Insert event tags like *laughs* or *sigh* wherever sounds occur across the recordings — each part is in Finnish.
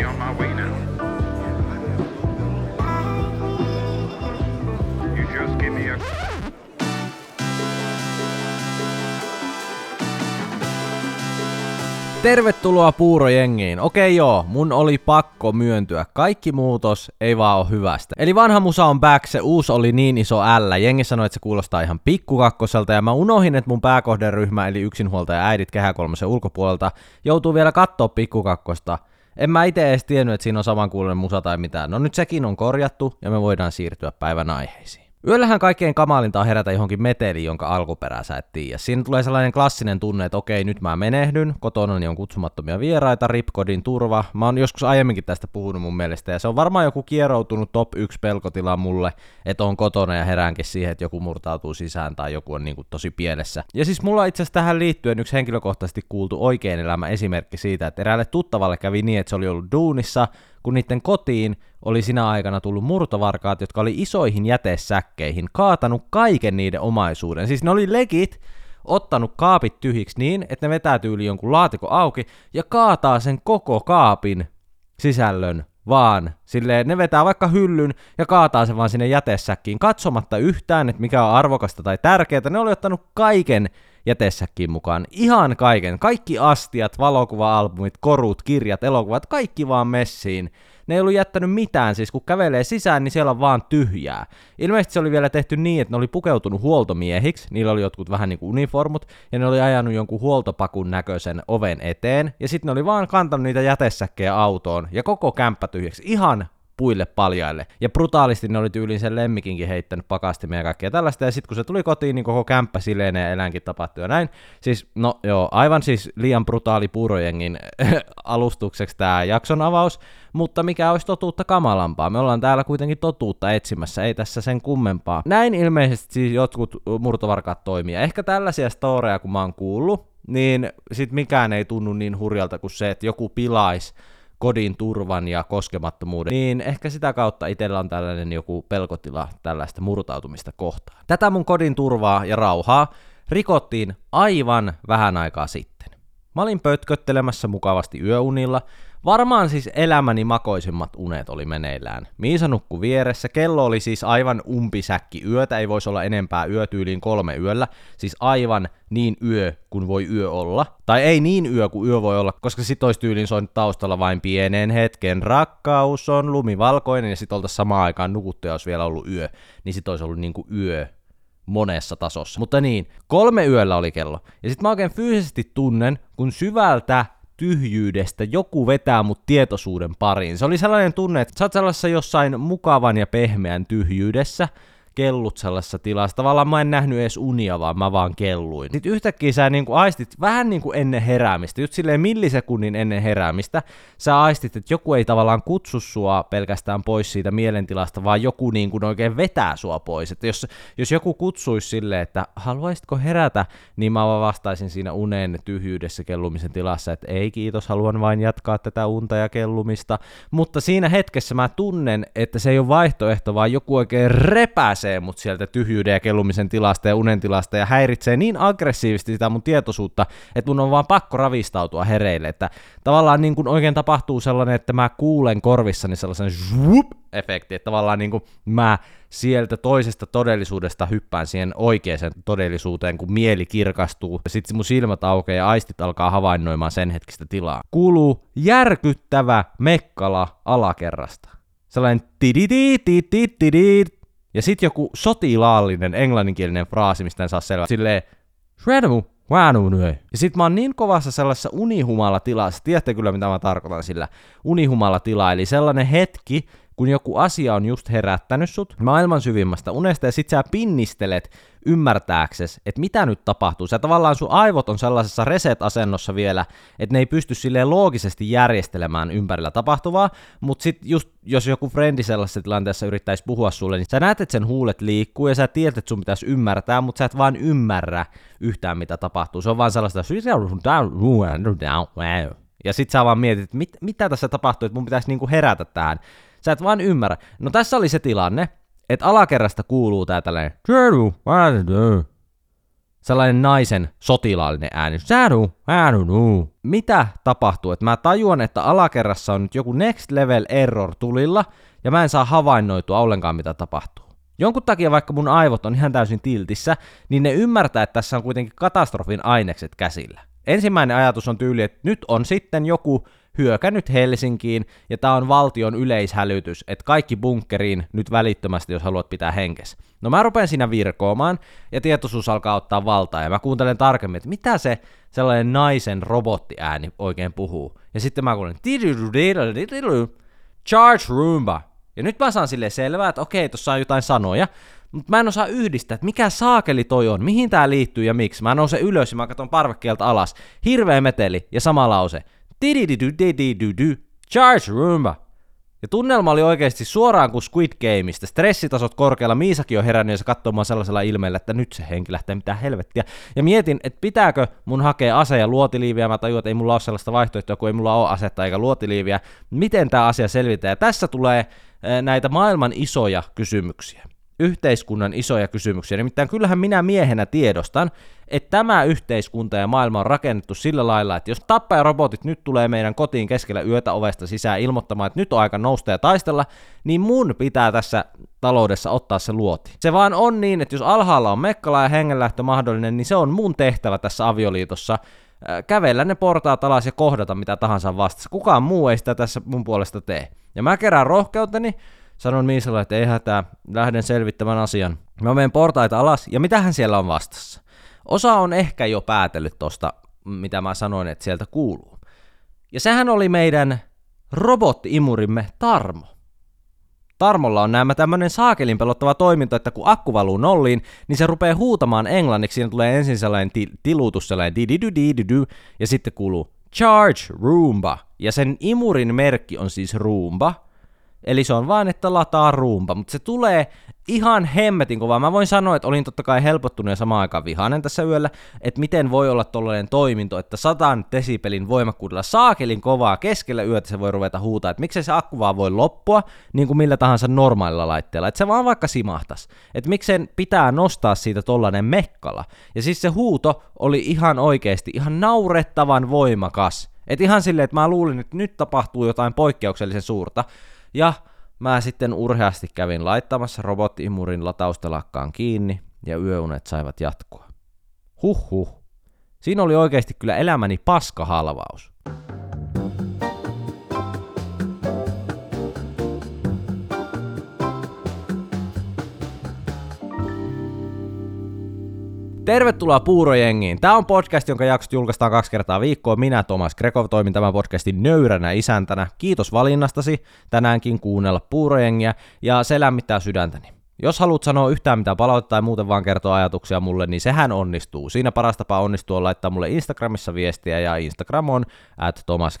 be on my way now. You just give me a. Tervetuloa puurojengiin. Okei joo, mun oli pakko myöntyä. Kaikki muutos ei vaan ole hyvästä. Eli vanha musa on back, se uusi oli niin iso ällä. Jengi sanoi, että se kuulostaa ihan pikkukakkoselta ja mä unohin, että mun pääkohderyhmä eli yksinhuoltaja äidit kehä kolmosen ulkopuolelta joutuu vielä kattoo pikkukakkosta. En mä itse edes tiennyt, että siinä on samankuuloinen musa tai mitään. No nyt sekin on korjattu ja me voidaan siirtyä päivän aiheisiin. Yöllähän kaikkein kamalinta on herätä johonkin meteliin, jonka alkuperää sä et tiedä. Siinä tulee sellainen klassinen tunne, että okei, nyt mä menehdyn, kotona on kutsumattomia vieraita, ripkodin turva. Mä oon joskus aiemminkin tästä puhunut mun mielestä, ja se on varmaan joku kieroutunut top 1 pelkotila mulle, että on kotona ja heräänkin siihen, että joku murtautuu sisään tai joku on niinku tosi pielessä. Ja siis mulla itse asiassa tähän liittyen yksi henkilökohtaisesti kuultu oikein elämä esimerkki siitä, että eräälle tuttavalle kävi niin, että se oli ollut duunissa, kun niiden kotiin oli sinä aikana tullut murtovarkaat, jotka oli isoihin jätesäkkeihin, kaatanut kaiken niiden omaisuuden. Siis ne oli legit ottanut kaapit tyhjiksi niin, että ne vetää tyyli jonkun laatikko auki ja kaataa sen koko kaapin sisällön vaan silleen, ne vetää vaikka hyllyn ja kaataa sen vaan sinne jätesäkkiin, katsomatta yhtään, että mikä on arvokasta tai tärkeää. Ne oli ottanut kaiken jätesäkkiin mukaan. Ihan kaiken. Kaikki astiat, valokuva-albumit, korut, kirjat, elokuvat, kaikki vaan messiin. Ne ei ollut jättänyt mitään, siis kun kävelee sisään, niin siellä on vaan tyhjää. Ilmeisesti se oli vielä tehty niin, että ne oli pukeutunut huoltomiehiksi, niillä oli jotkut vähän niin kuin uniformut, ja ne oli ajanut jonkun huoltopakun näköisen oven eteen, ja sitten ne oli vaan kantanut niitä jätesäkkejä autoon, ja koko kämppä tyhjäksi. Ihan puille paljaille. Ja brutaalisti ne oli tyyliin sen lemmikinkin heittänyt pakastimia ja kaikkea tällaista. Ja sitten kun se tuli kotiin, niin koko kämppä silleen ja eläinkin tapahtui ja näin. Siis, no joo, aivan siis liian brutaali puurojengin *laughs* alustukseksi tämä jakson avaus. Mutta mikä olisi totuutta kamalampaa? Me ollaan täällä kuitenkin totuutta etsimässä, ei tässä sen kummempaa. Näin ilmeisesti siis jotkut murtovarkaat toimii. Ehkä tällaisia storeja, kun mä oon kuullut, niin sit mikään ei tunnu niin hurjalta kuin se, että joku pilaisi kodin turvan ja koskemattomuuden, niin ehkä sitä kautta itsellä on tällainen joku pelkotila tällaista murtautumista kohtaan. Tätä mun kodin turvaa ja rauhaa rikottiin aivan vähän aikaa sitten. Mä olin pötköttelemässä mukavasti yöunilla, Varmaan siis elämäni makoisimmat unet oli meneillään. Miisa nukku vieressä, kello oli siis aivan umpisäkki. Yötä, ei voisi olla enempää yötyyliin kolme yöllä, siis aivan niin yö kuin voi yö olla. Tai ei niin yö kuin yö voi olla, koska sit olisi tyyliin soinut taustalla vain pienen hetken. Rakkaus on lumivalkoinen ja sit oltaisiin samaan aikaan nukuttu ja olisi vielä ollut yö, niin sit olisi ollut niinku yö monessa tasossa. Mutta niin, kolme yöllä oli kello. Ja sit mä oikein fyysisesti tunnen, kun syvältä tyhjyydestä joku vetää mut tietoisuuden pariin. Se oli sellainen tunne, että sä oot sellaisessa jossain mukavan ja pehmeän tyhjyydessä, kellut sellaisessa tilassa. Tavallaan mä en nähnyt edes unia, vaan mä vaan kelluin. Sitten yhtäkkiä sä niin kuin aistit vähän niin kuin ennen heräämistä, just silleen millisekunnin ennen heräämistä, sä aistit, että joku ei tavallaan kutsu sua pelkästään pois siitä mielentilasta, vaan joku niin kuin oikein vetää sua pois. Että jos, jos joku kutsuisi silleen, että haluaisitko herätä, niin mä vaan vastaisin siinä uneen tyhjyydessä kellumisen tilassa, että ei kiitos, haluan vain jatkaa tätä unta ja kellumista. Mutta siinä hetkessä mä tunnen, että se ei ole vaihtoehto, vaan joku oikein repäsee pääsee mut sieltä tyhjyyden ja kellumisen tilasta ja unen tilasta ja häiritsee niin aggressiivisesti sitä mun tietoisuutta, että mun on vaan pakko ravistautua hereille, että tavallaan niin kuin oikein tapahtuu sellainen, että mä kuulen korvissani sellaisen efekti, että tavallaan niin kuin mä sieltä toisesta todellisuudesta hyppään siihen oikeaan todellisuuteen, kun mieli kirkastuu, ja sitten mun silmät aukeaa ja aistit alkaa havainnoimaan sen hetkistä tilaa. Kuuluu järkyttävä mekkala alakerrasta. Sellainen tididi tididi ja sitten joku sotilaallinen englanninkielinen fraasi, mistä en saa selvää. Silleen, Shredamu, ja sit mä oon niin kovassa sellaisessa unihumalla tilassa, tiedätte kyllä mitä mä tarkoitan sillä unihumalla tila, eli sellainen hetki, kun joku asia on just herättänyt sut maailman syvimmästä unesta ja sit sä pinnistelet ymmärtääksesi, että mitä nyt tapahtuu. Sä tavallaan sun aivot on sellaisessa reset-asennossa vielä, että ne ei pysty silleen loogisesti järjestelemään ympärillä tapahtuvaa, mutta sit just jos joku frendi sellaisessa tilanteessa yrittäisi puhua sulle, niin sä näet, että sen huulet liikkuu ja sä tiedät, että sun pitäisi ymmärtää, mutta sä et vaan ymmärrä yhtään mitä tapahtuu. Se on vaan sellaista ja sit sä vaan mietit, että mit, mitä tässä tapahtuu, että mun pitäisi niinku herätä tähän. Sä et vaan ymmärrä. No tässä oli se tilanne, että alakerrasta kuuluu tää tällainen sellainen naisen sotilaallinen ääni. Mitä tapahtuu? Että mä tajuan, että alakerrassa on nyt joku next level error tulilla, ja mä en saa havainnoitua ollenkaan, mitä tapahtuu. Jonkun takia, vaikka mun aivot on ihan täysin tiltissä, niin ne ymmärtää, että tässä on kuitenkin katastrofin ainekset käsillä. Ensimmäinen ajatus on tyyli, että nyt on sitten joku hyökännyt Helsinkiin, ja tämä on valtion yleishälytys, että kaikki bunkkeriin nyt välittömästi, jos haluat pitää henkes. No mä rupean siinä virkoomaan, ja tietoisuus alkaa ottaa valtaa, ja mä kuuntelen tarkemmin, että mitä se sellainen naisen robottiääni oikein puhuu. Ja sitten mä kuulen, Charge Roomba. Ja nyt mä saan sille selvää, että okei, tuossa on jotain sanoja, mutta mä en osaa yhdistää, että mikä saakeli toi on, mihin tää liittyy ja miksi. Mä nousen ylös ja mä katson parvekkeelta alas. Hirveä meteli ja sama lause. Charge Roomba. Ja tunnelma oli oikeasti suoraan kuin Squid Gameista. Stressitasot korkealla, Miisakin on herännyt ja se katsoo mua sellaisella ilmeellä, että nyt se henki lähtee mitään helvettiä. Ja mietin, että pitääkö mun hakea ase ja luotiliiviä. Mä tajuin, että ei mulla ole sellaista vaihtoehtoa, kun ei mulla ole asetta eikä luotiliiviä. Miten tämä asia selvitään? Ja tässä tulee näitä maailman isoja kysymyksiä yhteiskunnan isoja kysymyksiä. Nimittäin kyllähän minä miehenä tiedostan, että tämä yhteiskunta ja maailma on rakennettu sillä lailla, että jos tappajarobotit nyt tulee meidän kotiin keskellä yötä ovesta sisään ilmoittamaan, että nyt on aika nousta ja taistella, niin mun pitää tässä taloudessa ottaa se luoti. Se vaan on niin, että jos alhaalla on mekkala ja hengenlähtö mahdollinen, niin se on mun tehtävä tässä avioliitossa kävellä ne portaat alas ja kohdata mitä tahansa vastassa. Kukaan muu ei sitä tässä mun puolesta tee. Ja mä kerään rohkeuteni, Sanon Miisalle, että ei hätää, lähden selvittämään asian. Mä menen portaita alas, ja mitähän siellä on vastassa? Osa on ehkä jo päätellyt tosta, mitä mä sanoin, että sieltä kuuluu. Ja sehän oli meidän robottiimurimme Tarmo. Tarmolla on nämä tämmönen saakelin pelottava toiminto, että kun akku valuu nolliin, niin se rupeaa huutamaan englanniksi, siinä tulee ensin sellainen ti- tilutus, sellainen di di di di ja sitten kuuluu Charge Roomba, ja sen imurin merkki on siis Roomba, Eli se on vaan, että lataa ruumpa, mutta se tulee ihan hemmetin kovaa. Mä voin sanoa, että olin totta kai helpottunut ja samaan aikaan vihainen tässä yöllä, että miten voi olla tollainen toiminto, että satan desibelin voimakkuudella saakelin kovaa keskellä yötä se voi ruveta huutaa, että miksei se akku vaan voi loppua niin kuin millä tahansa normaalilla laitteella, että se vaan vaikka simahtas. Että miksei pitää nostaa siitä tollainen mekkala. Ja siis se huuto oli ihan oikeasti ihan naurettavan voimakas. Että ihan silleen, että mä luulin, että nyt tapahtuu jotain poikkeuksellisen suurta. Ja mä sitten urheasti kävin laittamassa robottiimurin lataustelakkaan kiinni ja yöunet saivat jatkua. Huh huh. Siinä oli oikeasti kyllä elämäni paskahalvaus. Tervetuloa Puurojengiin. Tämä on podcast, jonka jaksot julkaistaan kaksi kertaa viikkoa. Minä, Tomas Grekov, toimin tämän podcastin nöyränä isäntänä. Kiitos valinnastasi tänäänkin kuunnella Puurojengiä, ja se lämmittää sydäntäni. Jos haluat sanoa yhtään mitä palautetta tai muuten vaan kertoa ajatuksia mulle, niin sehän onnistuu. Siinä paras tapa onnistuu on laittaa mulle Instagramissa viestiä, ja Instagram on at Tomas.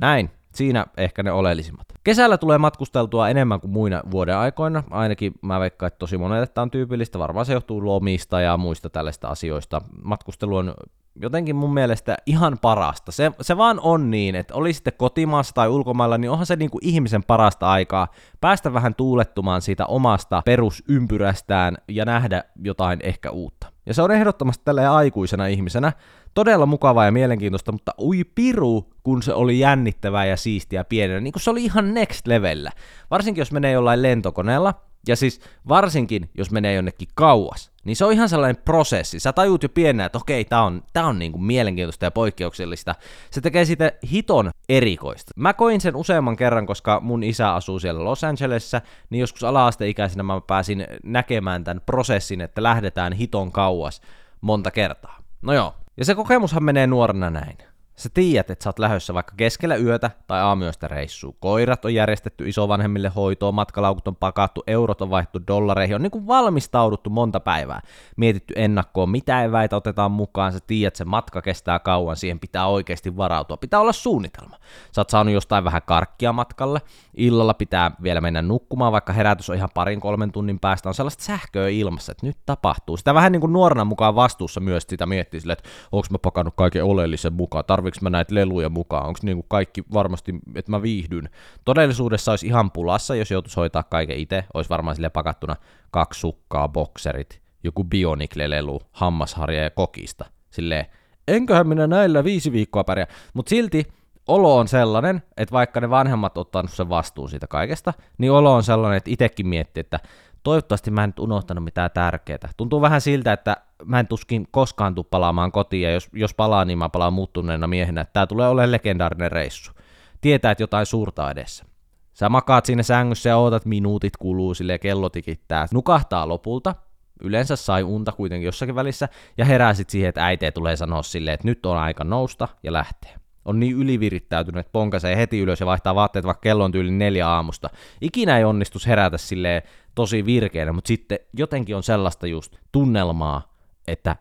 Näin, Siinä ehkä ne oleellisimmat. Kesällä tulee matkusteltua enemmän kuin muina vuoden aikoina, ainakin mä veikkaan, että tosi monelle tämä on tyypillistä, varmaan se johtuu lomista ja muista tällaista asioista. Matkustelu on jotenkin mun mielestä ihan parasta. Se, se vaan on niin, että oli sitten kotimaassa tai ulkomailla, niin onhan se niin kuin ihmisen parasta aikaa päästä vähän tuulettumaan siitä omasta perusympyrästään ja nähdä jotain ehkä uutta. Ja se on ehdottomasti tällä aikuisena ihmisenä todella mukavaa ja mielenkiintoista, mutta ui piru, kun se oli jännittävää ja siistiä pienenä, niin kuin se oli ihan next levellä. Varsinkin jos menee jollain lentokoneella, ja siis varsinkin, jos menee jonnekin kauas, niin se on ihan sellainen prosessi. Sä tajuut jo pienenä, että okei, tää on, tää on niinku mielenkiintoista ja poikkeuksellista. Se tekee siitä hiton erikoista. Mä koin sen useamman kerran, koska mun isä asuu siellä Los Angelesissa, niin joskus ala-asteikäisenä mä pääsin näkemään tämän prosessin, että lähdetään hiton kauas monta kertaa. No joo, ja se kokemushan menee nuorena näin. Sä tiedät, että sä oot lähdössä vaikka keskellä yötä tai aamuyöstä reissuun. Koirat on järjestetty isovanhemmille hoitoon, matkalaukut on pakattu, eurot on vaihtu dollareihin, on niin kuin valmistauduttu monta päivää. Mietitty ennakkoon, mitä eväitä otetaan mukaan, sä tiedät, että se matka kestää kauan, siihen pitää oikeasti varautua. Pitää olla suunnitelma. Sä oot saanut jostain vähän karkkia matkalle, illalla pitää vielä mennä nukkumaan, vaikka herätys on ihan parin kolmen tunnin päästä, on sellaista sähköä ilmassa, että nyt tapahtuu. Sitä vähän niin kuin nuorena mukaan vastuussa myös sitä miettii sille, että onko mä pakannut kaiken oleellisen mukaan, tarviiko mä näitä leluja mukaan, onko niinku kaikki varmasti, että mä viihdyn. Todellisuudessa olisi ihan pulassa, jos joutuisi hoitaa kaiken itse, olisi varmaan sille pakattuna kaksi sukkaa, bokserit, joku bioniklelelu, hammasharja ja kokista. Silleen, enköhän minä näillä viisi viikkoa pärjää. Mutta silti olo on sellainen, että vaikka ne vanhemmat ottanut sen vastuun siitä kaikesta, niin olo on sellainen, että itsekin miettii, että toivottavasti mä en nyt unohtanut mitään tärkeää. Tuntuu vähän siltä, että mä en tuskin koskaan tuu palaamaan kotiin, ja jos, jos palaa, niin mä palaan muuttuneena miehenä, että tää tulee olemaan legendaarinen reissu. Tietää, että jotain suurta edessä. Sä makaat siinä sängyssä ja ootat minuutit kuluu, sille kello tikittää. Nukahtaa lopulta, yleensä sai unta kuitenkin jossakin välissä, ja herää sit siihen, että äite tulee sanoa silleen, että nyt on aika nousta ja lähteä. On niin ylivirittäytynyt, että ponkasee heti ylös ja vaihtaa vaatteet, vaikka kello on tyyli neljä aamusta. Ikinä ei onnistus herätä silleen tosi virkeänä, mutta sitten jotenkin on sellaista just tunnelmaa, että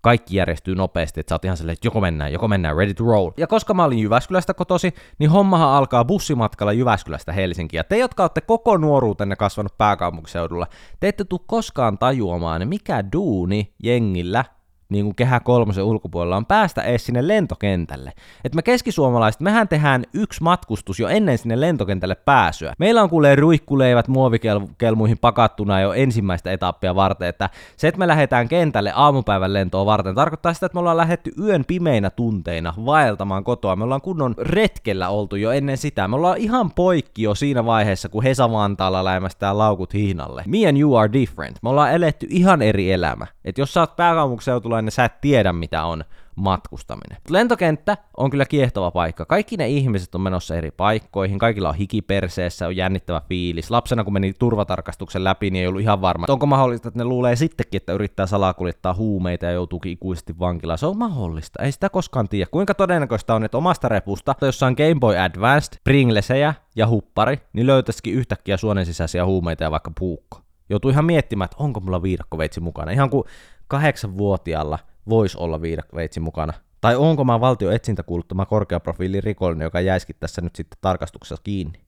kaikki järjestyy nopeasti, että sä oot ihan silleen, että joko mennään, joko mennään, ready to roll. Ja koska mä olin Jyväskylästä kotosi, niin hommahan alkaa bussimatkalla Jyväskylästä Helsinkiin. Ja te, jotka olette koko nuoruutenne kasvanut pääkaupunkiseudulla, te ette tule koskaan tajuamaan, mikä duuni jengillä niin kuin kehä kolmosen ulkopuolella on päästä edes sinne lentokentälle. Et me keskisuomalaiset, mehän tehdään yksi matkustus jo ennen sinne lentokentälle pääsyä. Meillä on kuulee ruikkuleivät muovikelmuihin pakattuna jo ensimmäistä etappia varten, että se, että me lähdetään kentälle aamupäivän lentoon varten, tarkoittaa sitä, että me ollaan lähdetty yön pimeinä tunteina vaeltamaan kotoa. Me ollaan kunnon retkellä oltu jo ennen sitä. Me ollaan ihan poikki jo siinä vaiheessa, kun Hesa Vantaalla läimästään laukut hihnalle. Me and you are different. Me ollaan eletty ihan eri elämä. Et jos sä oot pääkaupunkiseutulainen niin sä et tiedä mitä on matkustaminen. Lentokenttä on kyllä kiehtova paikka. Kaikki ne ihmiset on menossa eri paikkoihin, kaikilla on hiki perseessä, on jännittävä fiilis. Lapsena kun meni turvatarkastuksen läpi, niin ei ollut ihan varma, onko mahdollista, että ne luulee sittenkin, että yrittää salakuljettaa huumeita ja joutuu ikuisesti vankilaan. Se on mahdollista, ei sitä koskaan tiedä. Kuinka todennäköistä on, että omasta repusta, jossa on Game Boy Advanced, Pringlesejä ja huppari, niin löytäisikin yhtäkkiä suonen sisäisiä huumeita ja vaikka puukko. Joutuu ihan miettimään, että onko mulla viidakkoveitsi mukana. Ihan kuin kahdeksanvuotiaalla voisi olla viidakkoveitsi mukana. Tai onko mä valtio etsintäkuuluttama korkeaprofiili rikollinen, joka jäisikin tässä nyt sitten tarkastuksessa kiinni?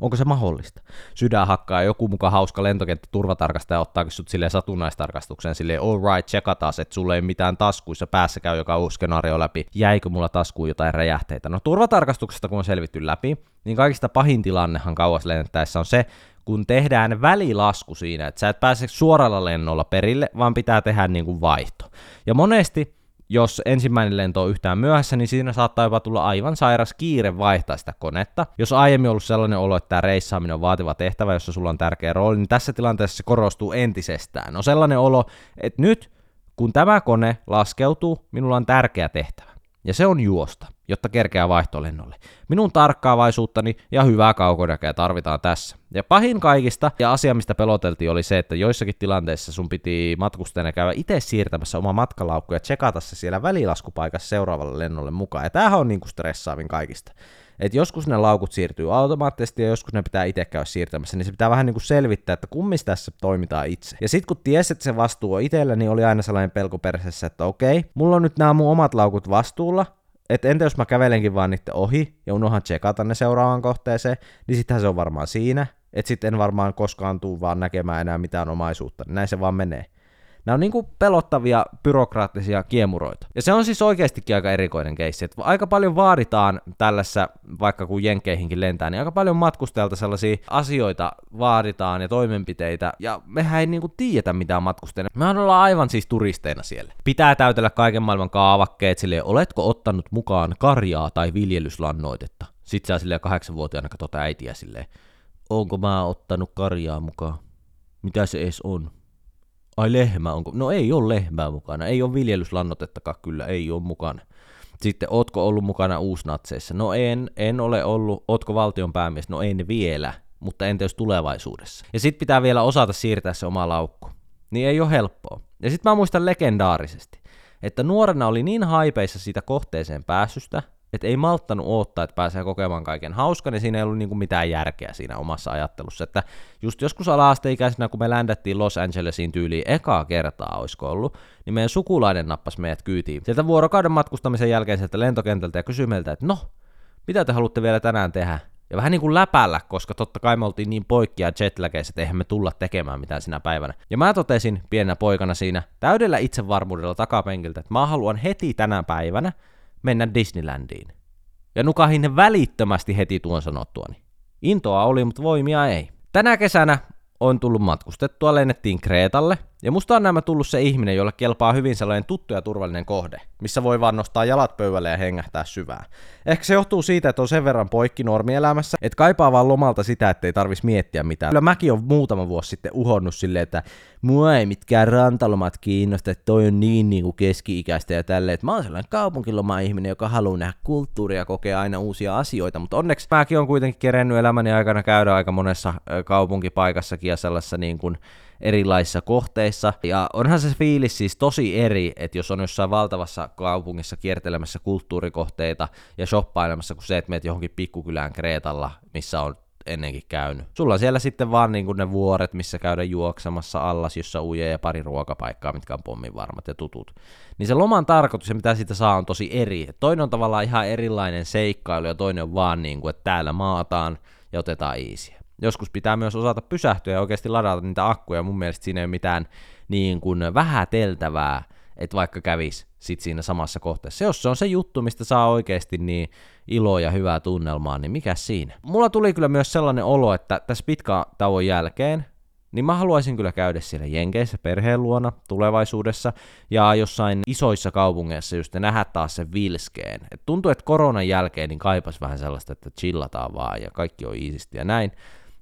Onko se mahdollista? Sydän hakkaa joku muka hauska lentokenttä turvatarkastaja ottaakin sut silleen satunnaistarkastukseen silleen all right, tsekataan, että sulle ei mitään taskuissa, päässä käy joka uusi skenaario läpi, jäikö mulla taskuun jotain räjähteitä. No turvatarkastuksesta kun on selvitty läpi, niin kaikista pahin tilannehan kauas lentäessä on se, kun tehdään välilasku siinä, että sä et pääse suoralla lennolla perille, vaan pitää tehdä niin kuin vaihto. Ja monesti, jos ensimmäinen lento on yhtään myöhässä, niin siinä saattaa jopa tulla aivan sairas kiire vaihtaa sitä konetta. Jos aiemmin on ollut sellainen olo, että tämä reissaaminen on vaativa tehtävä, jossa sulla on tärkeä rooli, niin tässä tilanteessa se korostuu entisestään. No sellainen olo, että nyt kun tämä kone laskeutuu, minulla on tärkeä tehtävä. Ja se on juosta jotta kerkeää vaihtolennolle. Minun tarkkaavaisuuttani ja hyvää kaukonäköä tarvitaan tässä. Ja pahin kaikista ja asia, mistä peloteltiin, oli se, että joissakin tilanteissa sun piti matkustajana käydä itse siirtämässä oma matkalaukku ja tsekata se siellä välilaskupaikassa seuraavalle lennolle mukaan. Ja tämähän on niinku stressaavin kaikista. Et joskus ne laukut siirtyy automaattisesti ja joskus ne pitää itse käydä siirtämässä, niin se pitää vähän niinku selvittää, että kummis tässä toimitaan itse. Ja sitten kun ties, että se vastuu on itsellä, niin oli aina sellainen pelko perseessä, että okei, mulla on nyt nämä mun omat laukut vastuulla, että entä jos mä kävelenkin vaan niiden ohi ja unohan tsekata ne seuraavaan kohteeseen, niin sittenhän se on varmaan siinä, että sitten en varmaan koskaan tuu vaan näkemään enää mitään omaisuutta. Näin se vaan menee. Nämä on niinku pelottavia byrokraattisia kiemuroita. Ja se on siis oikeastikin aika erikoinen keissi, että aika paljon vaaditaan tällaisessa, vaikka kun jenkeihinkin lentää, niin aika paljon matkustajalta sellaisia asioita vaaditaan ja toimenpiteitä, ja mehän ei niinku tiedetä mitään matkustajana. Mehän ollaan aivan siis turisteina siellä. Pitää täytellä kaiken maailman kaavakkeet silleen, oletko ottanut mukaan karjaa tai viljelyslannoitetta? Sitten sä silleen kahdeksanvuotiaana katsot äitiä silleen, onko mä ottanut karjaa mukaan? Mitä se edes on? Ai lehmä onko? No ei ole lehmää mukana, ei ole viljelyslannotettakaan kyllä, ei ole mukana. Sitten, ootko ollut mukana uusnatseissa? No en, en ole ollut. Ootko valtion päämies? No en vielä, mutta entä jos tulevaisuudessa? Ja sitten pitää vielä osata siirtää se oma laukku. Niin ei ole helppoa. Ja sitten mä muistan legendaarisesti, että nuorena oli niin haipeissa siitä kohteeseen pääsystä, että ei malttanut odottaa, että pääsee kokemaan kaiken hauskan, niin siinä ei ollut niinku mitään järkeä siinä omassa ajattelussa. Että just joskus ala-asteikäisenä, kun me ländettiin Los Angelesiin tyyliin ekaa kertaa, olisiko ollut, niin meidän sukulainen nappasi meidät kyytiin. Sieltä vuorokauden matkustamisen jälkeen sieltä lentokentältä ja kysyi meiltä, että no, mitä te haluatte vielä tänään tehdä? Ja vähän niin kuin läpällä, koska totta kai me oltiin niin poikkia jetlageissa, että eihän me tulla tekemään mitään sinä päivänä. Ja mä totesin pienenä poikana siinä täydellä itsevarmuudella takapenkiltä, että mä haluan heti tänä päivänä mennä Disneylandiin. Ja nukahin välittömästi heti tuon sanottuani. Intoa oli, mutta voimia ei. Tänä kesänä on tullut matkustettua, lennettiin Kreetalle, ja musta on nämä tullut se ihminen, jolle kelpaa hyvin sellainen tuttu ja turvallinen kohde, missä voi vaan nostaa jalat pöydälle ja hengähtää syvään. Ehkä se johtuu siitä, että on sen verran poikki normielämässä, että kaipaa vaan lomalta sitä, ettei tarvis miettiä mitään. Kyllä mäkin on muutama vuosi sitten uhonnut silleen, että mua ei mitkään rantalomat kiinnosta, että toi on niin, niin kuin keski-ikäistä ja tälleen, että mä oon sellainen kaupunkiloma-ihminen, joka haluaa nähdä kulttuuria ja kokea aina uusia asioita, mutta onneksi mäkin on kuitenkin kerennyt elämäni aikana käydä aika monessa kaupunkipaikassakin ja sellaisessa niin kuin erilaisissa kohteissa. Ja onhan se fiilis siis tosi eri, että jos on jossain valtavassa kaupungissa kiertelemässä kulttuurikohteita ja shoppailemassa, kuin se, että meet johonkin pikkukylään Kreetalla, missä on ennenkin käynyt. Sulla on siellä sitten vaan niin kuin ne vuoret, missä käydä juoksemassa allas, jossa uje ja pari ruokapaikkaa, mitkä on pommin varmat ja tutut. Niin se loman tarkoitus ja mitä siitä saa on tosi eri. Toinen on tavallaan ihan erilainen seikkailu ja toinen on vaan niin kuin, että täällä maataan ja otetaan iisiä. Joskus pitää myös osata pysähtyä ja oikeasti ladata niitä akkuja. Mun mielestä siinä ei ole mitään niin kuin vähäteltävää, että vaikka kävis sit siinä samassa kohteessa. Jos se on se juttu, mistä saa oikeasti niin iloa ja hyvää tunnelmaa, niin mikä siinä? Mulla tuli kyllä myös sellainen olo, että tässä pitkän tauon jälkeen, niin mä haluaisin kyllä käydä siellä Jenkeissä perheen luona tulevaisuudessa ja jossain isoissa kaupungeissa just nähdä taas sen vilskeen. Et tuntuu, että koronan jälkeen niin kaipas vähän sellaista, että chillataan vaan ja kaikki on iisisti ja näin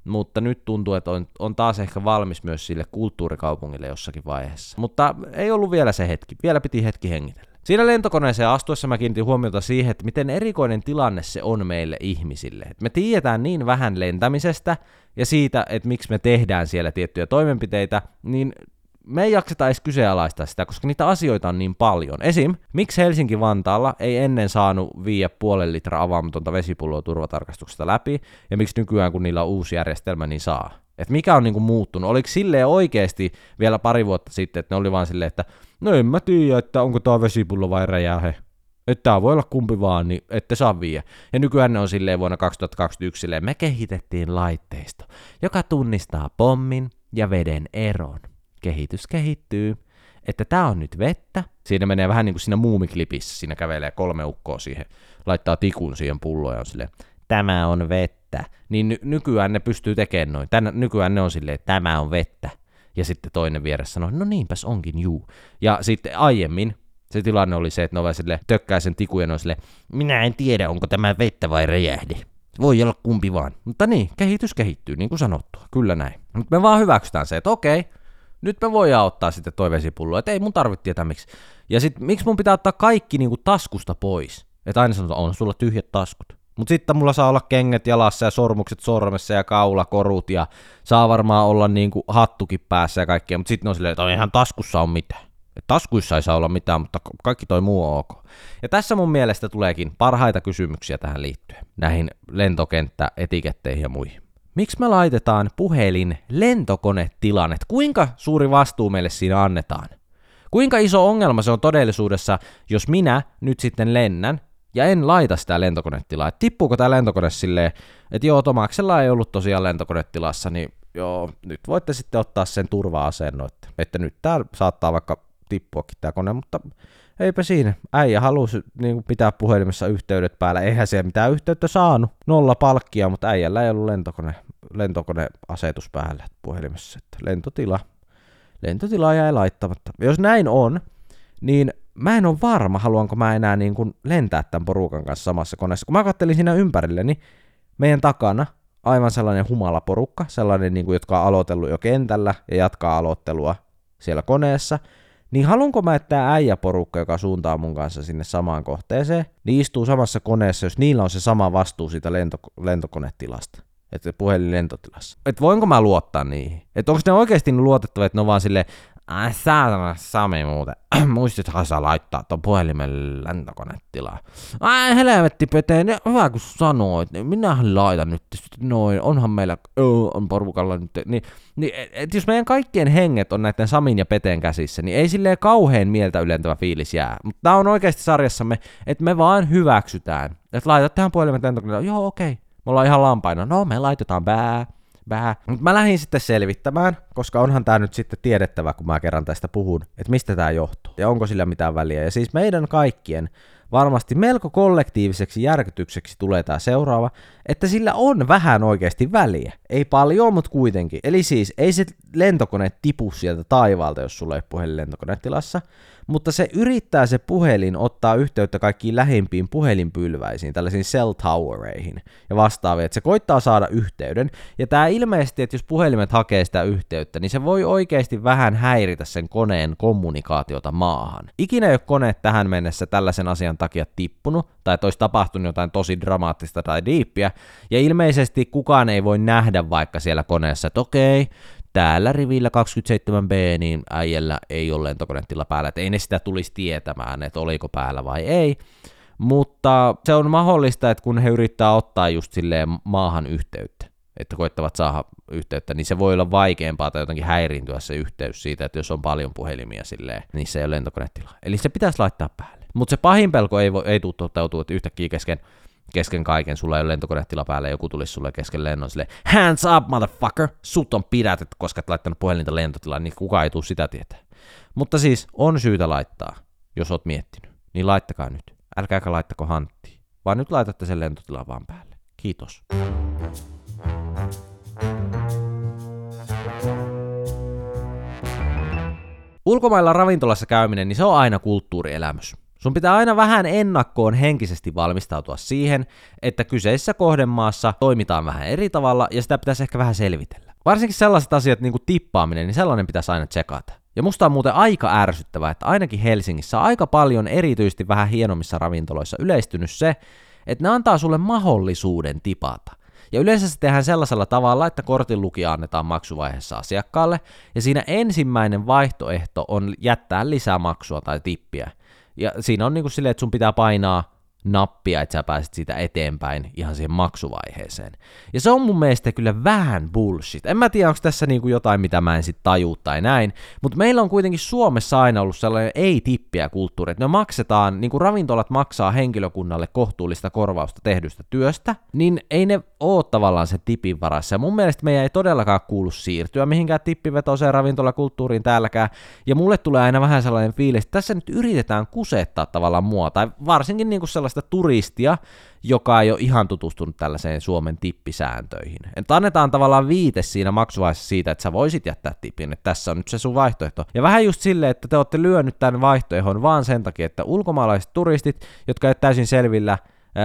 mutta nyt tuntuu, että on, on taas ehkä valmis myös sille kulttuurikaupungille jossakin vaiheessa. Mutta ei ollut vielä se hetki, vielä piti hetki hengitellä. Siinä lentokoneeseen astuessa mä kiinnitin huomiota siihen, että miten erikoinen tilanne se on meille ihmisille. Me tiedetään niin vähän lentämisestä ja siitä, että miksi me tehdään siellä tiettyjä toimenpiteitä, niin me ei jakseta edes kyseenalaistaa sitä, koska niitä asioita on niin paljon. Esim. miksi Helsinki-Vantaalla ei ennen saanut viiä puolen litra avaamatonta vesipulloa turvatarkastuksesta läpi, ja miksi nykyään kun niillä on uusi järjestelmä, niin saa. Et mikä on niinku muuttunut? Oliko silleen oikeasti vielä pari vuotta sitten, että ne oli vaan silleen, että no en mä tiedä, että onko tuo vesipullo vai räjähe. Että tämä voi olla kumpi vaan, niin ette saa viiä. Ja nykyään ne on silleen vuonna 2021 silleen, me kehitettiin laitteisto, joka tunnistaa pommin ja veden eron kehitys kehittyy, että tämä on nyt vettä. Siinä menee vähän niin kuin siinä muumiklipissä, siinä kävelee kolme ukkoa siihen, laittaa tikun siihen pulloon ja on silleen, tämä on vettä. Niin ny- nykyään ne pystyy tekemään noin. Tän, nykyään ne on silleen, tämä on vettä. Ja sitten toinen vieressä sanoo, no niinpäs onkin, juu. Ja sitten aiemmin se tilanne oli se, että ne ovat sille tökkää sen tikun ja sille, minä en tiedä, onko tämä vettä vai räjähde. Voi olla kumpi vaan. Mutta niin, kehitys kehittyy, niin kuin sanottua. Kyllä näin. Mutta me vaan hyväksytään se, että okei, nyt me voidaan ottaa sitten toi vesipullo, että ei mun tarvitse tietää miksi. Ja sitten miksi mun pitää ottaa kaikki niinku taskusta pois? Että aina sanotaan, on sulla tyhjät taskut. Mutta sitten mulla saa olla kengät jalassa ja sormukset sormessa ja kaulakorut ja saa varmaan olla niinku hattukin päässä ja kaikkea, mutta sitten on silleen, että eihän taskussa on mitään. Et taskuissa ei saa olla mitään, mutta kaikki toi muu on ok. Ja tässä mun mielestä tuleekin parhaita kysymyksiä tähän liittyen, näihin lentokenttäetiketteihin ja muihin. Miksi me laitetaan puhelin lentokonetilan, että kuinka suuri vastuu meille siinä annetaan? Kuinka iso ongelma se on todellisuudessa, jos minä nyt sitten lennän ja en laita sitä lentokonetilaa. Et tippuuko tämä lentokone silleen, että joo, Tomaksella ei ollut tosiaan lentokonetilassa, niin joo, nyt voitte sitten ottaa sen turva-asennon, että, että nyt tämä saattaa vaikka tippuakin tämä kone, mutta eipä siinä. Äijä halusi niin kuin pitää puhelimessa yhteydet päällä. Eihän se mitään yhteyttä saanut. Nolla palkkia, mutta äijällä ei ollut lentokone, lentokoneasetus päällä puhelimessa. Että lentotila. Lentotila jäi laittamatta. Jos näin on, niin mä en ole varma, haluanko mä enää niin kuin lentää tämän porukan kanssa samassa koneessa. Kun mä kattelin siinä ympärilleni, niin meidän takana aivan sellainen humala porukka, sellainen, niin kuin, jotka on aloitellut jo kentällä ja jatkaa aloittelua siellä koneessa – niin haluanko mä, että tämä äijäporukka, joka suuntaa mun kanssa sinne samaan kohteeseen, niin istuu samassa koneessa, jos niillä on se sama vastuu siitä lento, lentokonetilasta että puhelin lentotilassa. Että voinko mä luottaa niihin? Että onko ne oikeasti luotettavia, että ne on vaan silleen, Ai saatana Sami muuten. *clears throat* Muistithan sä laittaa ton puhelimen lentokonetilaa. Ai helvetti Pete, ne hyvä kun sanoit. Minähän laitan nyt noin. Onhan meillä oh, on porukalla nyt. Niin, niin et jos meidän kaikkien henget on näiden Samin ja Peteen käsissä, niin ei silleen kauhean mieltä ylentävä fiilis jää. Mutta tää on oikeasti sarjassamme, että me vaan hyväksytään. Että laitat tähän puhelimen lentokonetilaa. Joo okei. Okay. Me ollaan ihan lampaina. No me laitetaan bää. Mutta mä lähdin sitten selvittämään, koska onhan tämä nyt sitten tiedettävä, kun mä kerran tästä puhun, että mistä tämä johtuu ja onko sillä mitään väliä. Ja siis meidän kaikkien varmasti melko kollektiiviseksi järkytykseksi tulee tämä seuraava, että sillä on vähän oikeasti väliä. Ei paljon, mutta kuitenkin. Eli siis ei se lentokone tipu sieltä taivaalta, jos sulla ei puhelin lentokonetilassa, mutta se yrittää se puhelin ottaa yhteyttä kaikkiin lähimpiin puhelinpylväisiin, tällaisiin cell towereihin ja vastaaviin, että se koittaa saada yhteyden, ja tämä ilmeisesti, että jos puhelimet hakee sitä yhteyttä, niin se voi oikeasti vähän häiritä sen koneen kommunikaatiota maahan. Ikinä ei ole kone tähän mennessä tällaisen asian takia tippunut, tai että olisi tapahtunut jotain tosi dramaattista tai diippiä, ja ilmeisesti kukaan ei voi nähdä vaikka siellä koneessa, että okei, täällä rivillä 27b, niin äijällä ei ole lentokonetilla päällä, että ei ne sitä tulisi tietämään, että oliko päällä vai ei, mutta se on mahdollista, että kun he yrittää ottaa just silleen maahan yhteyttä, että koittavat saada yhteyttä, niin se voi olla vaikeampaa tai jotenkin häiriintyä se yhteys siitä, että jos on paljon puhelimia silleen, niin se ei ole lentokonetila. Eli se pitäisi laittaa päälle. Mutta se pahin pelko ei, voi, ei tule toteutua, että yhtäkkiä kesken kesken kaiken, sulla ei ole lentokonetila päällä, joku tulisi sulle kesken lennon sille hands up motherfucker, sut on pidätetty, koska et laittanut puhelinta lentotilaan, niin kukaan ei tule sitä tietää. Mutta siis on syytä laittaa, jos oot miettinyt, niin laittakaa nyt. Älkääkä laittako hanttiin, vaan nyt laitatte sen lentotilan vaan päälle. Kiitos. Ulkomailla ravintolassa käyminen, niin se on aina kulttuurielämys. Sun pitää aina vähän ennakkoon henkisesti valmistautua siihen, että kyseisessä kohdemaassa toimitaan vähän eri tavalla ja sitä pitäisi ehkä vähän selvitellä. Varsinkin sellaiset asiat niin kuin tippaaminen, niin sellainen pitäisi aina tsekata. Ja musta on muuten aika ärsyttävää, että ainakin Helsingissä aika paljon erityisesti vähän hienommissa ravintoloissa yleistynyt se, että ne antaa sulle mahdollisuuden tipata. Ja yleensä se tehdään sellaisella tavalla, että kortin lukija annetaan maksuvaiheessa asiakkaalle, ja siinä ensimmäinen vaihtoehto on jättää lisää maksua tai tippiä. Ja siinä on niin kuin silleen, että sun pitää painaa nappia, että sä pääset siitä eteenpäin ihan siihen maksuvaiheeseen. Ja se on mun mielestä kyllä vähän bullshit. En mä tiedä, onko tässä niinku jotain, mitä mä en sit tajuu tai näin, mutta meillä on kuitenkin Suomessa aina ollut sellainen ei-tippiä kulttuuri, että ne maksetaan, niin kuin ravintolat maksaa henkilökunnalle kohtuullista korvausta tehdystä työstä, niin ei ne oo tavallaan se tipin varassa. Ja mun mielestä meidän ei todellakaan kuulu siirtyä mihinkään tippivetoiseen ravintolakulttuuriin täälläkään, ja mulle tulee aina vähän sellainen fiilis, että tässä nyt yritetään kusettaa tavallaan mua, tai varsinkin niinku sellaista sellaista turistia, joka ei ole ihan tutustunut tällaiseen Suomen tippisääntöihin. Että annetaan tavallaan viite siinä maksuvaiheessa siitä, että sä voisit jättää tipin, että tässä on nyt se sun vaihtoehto. Ja vähän just silleen, että te olette lyönyt tämän vaihtoehdon vaan sen takia, että ulkomaalaiset turistit, jotka eivät täysin selvillä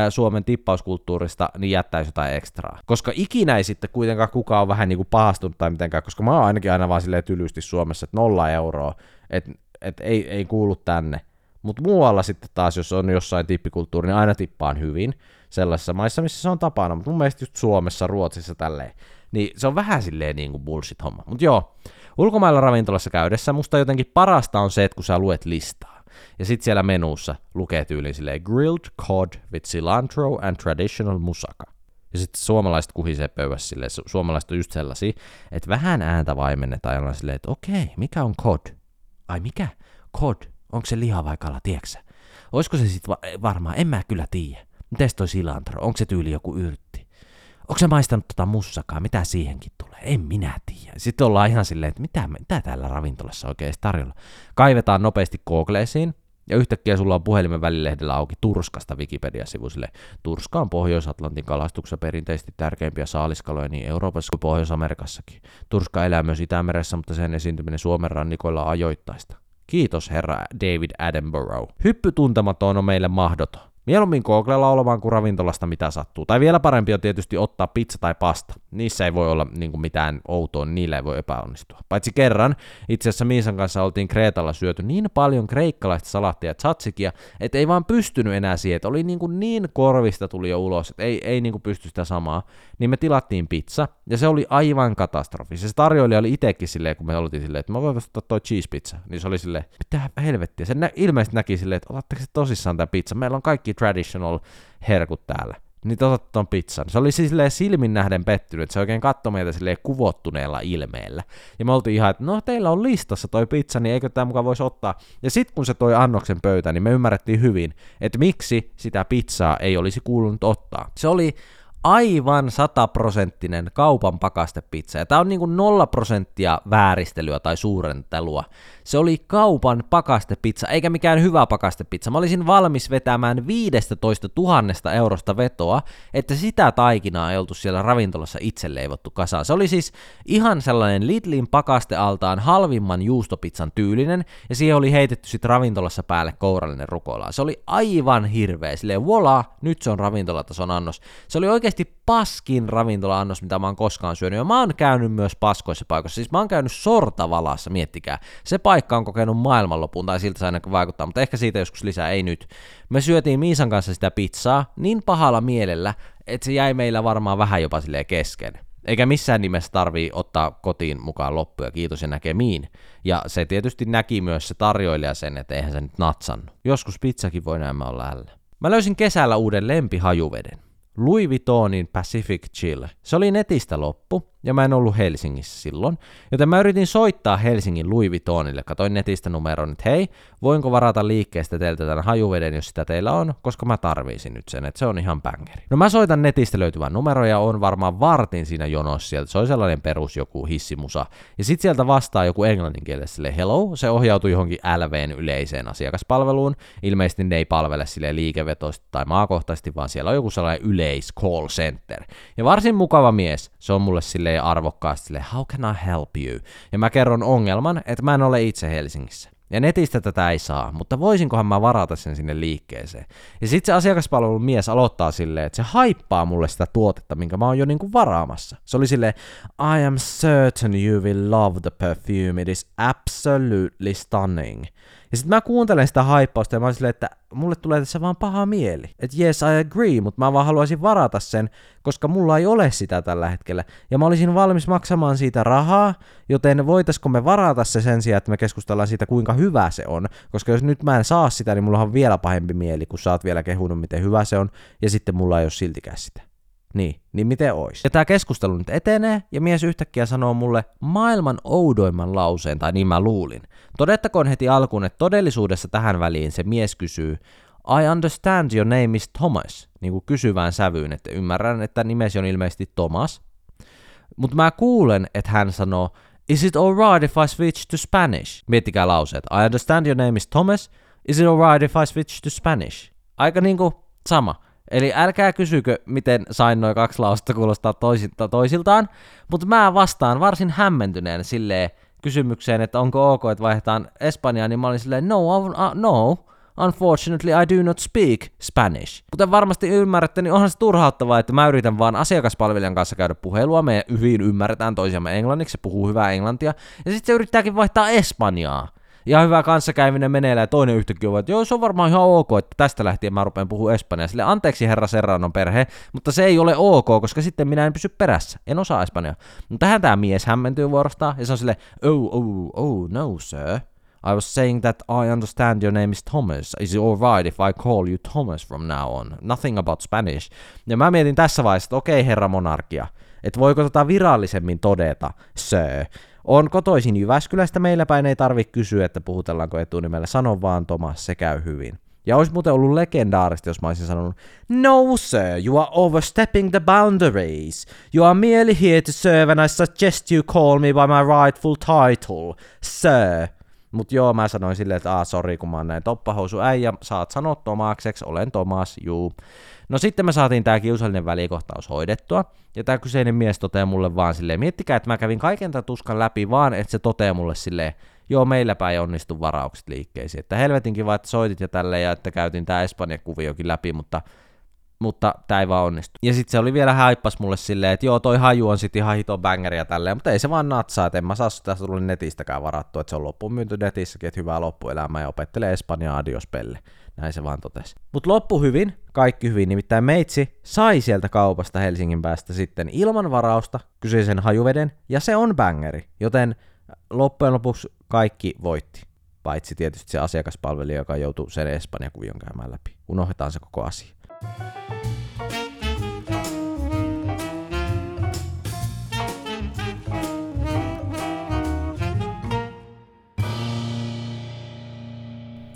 Suomen tippauskulttuurista, niin jättäisi jotain ekstraa. Koska ikinä ei sitten kuitenkaan kukaan ole vähän niin kuin pahastunut tai mitenkään, koska mä oon ainakin aina vaan silleen tylysti Suomessa, että nolla euroa, että et ei, ei kuulu tänne. Mutta muualla sitten taas, jos on jossain tippikulttuuri, niin aina tippaan hyvin sellaisissa maissa, missä se on tapana. Mutta mun mielestä just Suomessa, Ruotsissa tälleen, niin se on vähän silleen niin kuin bullshit-homma. Mutta joo, ulkomailla ravintolassa käydessä musta jotenkin parasta on se, että kun sä luet listaa. Ja sitten siellä menussa lukee tyyliin silleen grilled cod with cilantro and traditional musaka. Ja sitten suomalaiset kuhisee pöydässä silleen, suomalaiset on just sellaisia, että vähän ääntä vaimennetaan ja silleen, että okei, mikä on cod? Ai mikä? Cod Onko se liha vai kala, tiedätkö Olisiko se sitten va- varmaan, en mä kyllä tiedä. Mites toi silantro, onko se tyyli joku yrtti? Onko se maistanut tota mussakaa, mitä siihenkin tulee? En minä tiedä. Sitten ollaan ihan silleen, että mitä, mitä täällä ravintolassa oikein tarjolla. Kaivetaan nopeasti Googleesiin, ja yhtäkkiä sulla on puhelimen välilehdellä auki Turskasta Wikipedia-sivu sille. Turska on Pohjois-Atlantin kalastuksessa perinteisesti tärkeimpiä saaliskaloja niin Euroopassa kuin Pohjois-Amerikassakin. Turska elää myös Itämeressä, mutta sen esiintyminen Suomen rannikoilla on ajoittaista. Kiitos herra David Attenborough. Hyppy tuntematon on meille mahdoton. Mieluummin googlella olemaan kuin ravintolasta mitä sattuu. Tai vielä parempi on tietysti ottaa pizza tai pasta. Niissä ei voi olla niin kuin mitään outoa, niillä ei voi epäonnistua. Paitsi kerran, itse asiassa Miisan kanssa oltiin Kreetalla syöty niin paljon kreikkalaista salaattia ja tzatsikia, että ei vaan pystynyt enää siihen, että oli niin, kuin niin korvista tuli jo ulos, että ei, ei niin kuin pysty sitä samaa. Niin me tilattiin pizza, ja se oli aivan katastrofi. Se tarjoilija oli itsekin silleen, kun me oltiin silleen, että mä voin ottaa toi cheese pizza. Niin se oli silleen, mitä helvettiä. Se nä- ilmeisesti näki silleen, että otatteko se tosissaan tämä pizza. Meillä on kaikki traditional herkut täällä. Niin te otatte ton pizzan. Se oli siis silmin nähden pettynyt, että se oikein katsoi meitä silleen kuvottuneella ilmeellä. Ja me oltiin ihan, että no teillä on listassa toi pizza, niin eikö tämä mukaan voisi ottaa. Ja sitten kun se toi annoksen pöytä, niin me ymmärrettiin hyvin, että miksi sitä pizzaa ei olisi kuulunut ottaa. Se oli aivan sataprosenttinen kaupan pakastepizza. Ja tää on niinku nolla prosenttia vääristelyä tai suurentelua. Se oli kaupan pakastepizza, eikä mikään hyvä pakastepizza. Mä olisin valmis vetämään 15 000 eurosta vetoa, että sitä taikinaa ei oltu siellä ravintolassa itse leivottu kasaan. Se oli siis ihan sellainen Lidlin pakastealtaan halvimman juustopizzan tyylinen, ja siihen oli heitetty sitten ravintolassa päälle kourallinen rukola. Se oli aivan hirveä. Silleen, voila, nyt se on ravintolatason annos. Se oli oikeasti paskin ravintola-annos, mitä mä oon koskaan syönyt. Ja mä oon käynyt myös paskoissa paikoissa. Siis mä oon käynyt sortavalassa, miettikää. Se paikka on kokenut maailmanlopun, tai siltä se ainakin vaikuttaa, mutta ehkä siitä joskus lisää, ei nyt. Me syötiin Miisan kanssa sitä pizzaa niin pahalla mielellä, että se jäi meillä varmaan vähän jopa silleen kesken. Eikä missään nimessä tarvii ottaa kotiin mukaan loppuja, kiitos ja näkemiin. Ja se tietysti näki myös se tarjoilija sen, että eihän se nyt natsannut. Joskus pizzakin voi näemmä olla ällä. Mä löysin kesällä uuden lempihajuveden. Louis Vuittonin Pacific Chill. Se oli netistä loppu, ja mä en ollut Helsingissä silloin, joten mä yritin soittaa Helsingin Louis Vuittonille, katoin netistä numeron, että hei, voinko varata liikkeestä teiltä tämän hajuveden, jos sitä teillä on, koska mä tarviisin nyt sen, että se on ihan bangeri. No mä soitan netistä löytyvän numero ja on varmaan vartin siinä jonossa sieltä, se oli sellainen perus joku hissimusa, ja sit sieltä vastaa joku englanninkielessä hello, se ohjautui johonkin LVn yleiseen asiakaspalveluun, ilmeisesti ne ei palvele sille liikevetoisesti tai maakohtaisesti, vaan siellä on joku sellainen yleis call center. Ja varsin mukava mies, se on mulle sille silleen arvokkaasti silleen, how can I help you? Ja mä kerron ongelman, että mä en ole itse Helsingissä. Ja netistä tätä ei saa, mutta voisinkohan mä varata sen sinne liikkeeseen. Ja sitten se asiakaspalvelun mies aloittaa silleen, että se haippaa mulle sitä tuotetta, minkä mä oon jo niinku varaamassa. Se oli silleen, I am certain you will love the perfume, it is absolutely stunning. Ja sitten mä kuuntelen sitä haippausta ja mä oon silleen, että mulle tulee tässä vaan paha mieli. Että yes, I agree, mutta mä vaan haluaisin varata sen, koska mulla ei ole sitä tällä hetkellä. Ja mä olisin valmis maksamaan siitä rahaa, joten voitaisko me varata se sen sijaan, että me keskustellaan siitä, kuinka hyvä se on. Koska jos nyt mä en saa sitä, niin mulla on vielä pahempi mieli, kun sä oot vielä kehunut, miten hyvä se on, ja sitten mulla ei ole siltikään sitä. Niin, niin miten ois? Ja tää keskustelu nyt etenee, ja mies yhtäkkiä sanoo mulle maailman oudoimman lauseen, tai niin mä luulin. Todettakoon heti alkuun, että todellisuudessa tähän väliin se mies kysyy, I understand your name is Thomas, niin kuin kysyvään sävyyn, että ymmärrän, että nimesi on ilmeisesti Thomas. Mutta mä kuulen, että hän sanoo, Is it alright if I switch to Spanish? Miettikää lauseet. I understand your name is Thomas. Is it alright if I switch to Spanish? Aika niinku sama. Eli älkää kysykö, miten sain noin kaksi lausta kuulostaa toisilta, toisiltaan, mutta mä vastaan varsin hämmentyneen silleen kysymykseen, että onko ok, että vaihdetaan Espanjaan, niin mä olin silleen, no, uh, no, unfortunately I do not speak Spanish. Kuten varmasti ymmärrätte, niin onhan se turhauttavaa, että mä yritän vaan asiakaspalvelijan kanssa käydä puhelua, me hyvin ymmärretään toisiamme englanniksi, se puhuu hyvää englantia, ja sitten se yrittääkin vaihtaa Espanjaa ihan hyvä kanssakäyminen meneillään ja toinen yhtäkkiä on, että joo, se on varmaan ihan ok, että tästä lähtien mä rupean puhua espanjaa. Sille anteeksi herra Serranon perhe, mutta se ei ole ok, koska sitten minä en pysy perässä. En osaa espanjaa. Mutta tähän tämä mies hämmentyy vuorostaan ja se on sille, oh, oh, oh, no sir. I was saying that I understand your name is Thomas. Is it alright if I call you Thomas from now on? Nothing about Spanish. Ja mä mietin tässä vaiheessa, että okei okay, herra monarkia, että voiko tota virallisemmin todeta, sir. On kotoisin Jyväskylästä, meillä päin ei tarvitse kysyä, että puhutellaanko etunimellä, sano vaan Tomas, se käy hyvin. Ja olisi muuten ollut legendaarista, jos mä olisin sanonut, No sir, you are overstepping the boundaries. You are merely here to serve and I suggest you call me by my rightful title, sir. Mut joo, mä sanoin silleen, että aah, sori, kun mä oon näin toppahousu äijä, saat sanoa Tomakseksi, olen Tomas, juu. No sitten me saatiin tää kiusallinen välikohtaus hoidettua, ja tää kyseinen mies toteaa mulle vaan silleen, miettikää, että mä kävin kaiken tämän tuskan läpi vaan, että se toteaa mulle silleen, joo, meilläpä ei onnistu varaukset liikkeisiin. Että helvetinkin vaan, että soitit ja tälleen, ja että käytin tää Espanja-kuviokin läpi, mutta mutta tämä ei vaan onnistu. Ja sitten se oli vielä haippas mulle silleen, että joo, toi haju on sitten ihan hito bangeri tälleen, mutta ei se vaan natsaa, että en mä saa sitä sulle netistäkään varattua, että se on loppuun myynty netissäkin, että hyvää loppuelämää ja opettelee Espanjaa adios pelle. Näin se vaan totesi. Mutta loppu hyvin, kaikki hyvin, nimittäin meitsi sai sieltä kaupasta Helsingin päästä sitten ilman varausta kyseisen hajuveden, ja se on bangeri, joten loppujen lopuksi kaikki voitti. Paitsi tietysti se asiakaspalvelija, joka joutuu sen Espanja-kuvion käymään läpi. Unohdetaan se koko asia.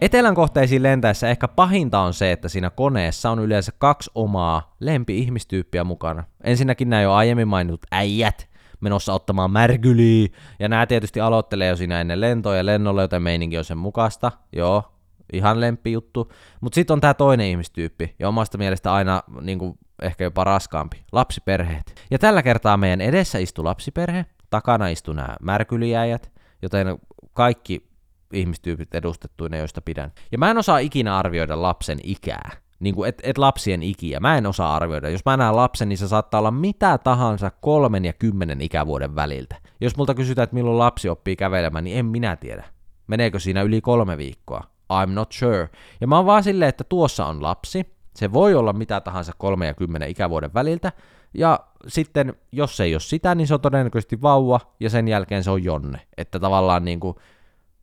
Etelän kohteisiin lentäessä ehkä pahinta on se, että siinä koneessa on yleensä kaksi omaa lempi-ihmistyyppiä mukana. Ensinnäkin nämä jo aiemmin mainitut äijät, menossa ottamaan märkyliä, ja nämä tietysti aloittelee jo siinä ennen lentoa ja lennolle, joten meininki on sen mukaista, joo, ihan lempijuttu. Mutta sitten on tämä toinen ihmistyyppi, ja omasta mielestä aina niin kuin, ehkä jopa raskaampi, lapsiperheet. Ja tällä kertaa meidän edessä istuu lapsiperhe, takana istuu nämä märkyliäjät, joten kaikki ihmistyypit edustettuina, joista pidän. Ja mä en osaa ikinä arvioida lapsen ikää. Niin kuin et, et lapsien ikiä. Mä en osaa arvioida. Jos mä näen lapsen, niin se saattaa olla mitä tahansa kolmen ja kymmenen ikävuoden väliltä. Jos multa kysytään, että milloin lapsi oppii kävelemään, niin en minä tiedä. Meneekö siinä yli kolme viikkoa? I'm not sure. Ja mä oon vaan silleen, että tuossa on lapsi. Se voi olla mitä tahansa kolme ja kymmenen ikävuoden väliltä. Ja sitten, jos se ei ole sitä, niin se on todennäköisesti vauva, ja sen jälkeen se on Jonne. Että tavallaan niin kuin,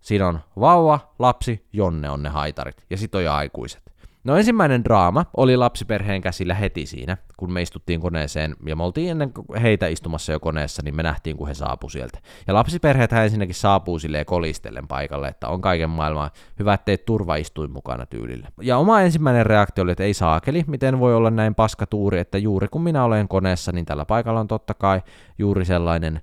siinä on vauva, lapsi, Jonne on ne haitarit, ja sitten on jo aikuiset. No ensimmäinen draama oli lapsiperheen käsillä heti siinä, kun me istuttiin koneeseen, ja me oltiin ennen heitä istumassa jo koneessa, niin me nähtiin, kun he saapu sieltä. Ja lapsiperheet hän ensinnäkin saapuu silleen kolistellen paikalle, että on kaiken maailman hyvä, ettei turvaistuin mukana tyylillä. Ja oma ensimmäinen reaktio oli, että ei saakeli, miten voi olla näin paska tuuri, että juuri kun minä olen koneessa, niin tällä paikalla on totta kai juuri sellainen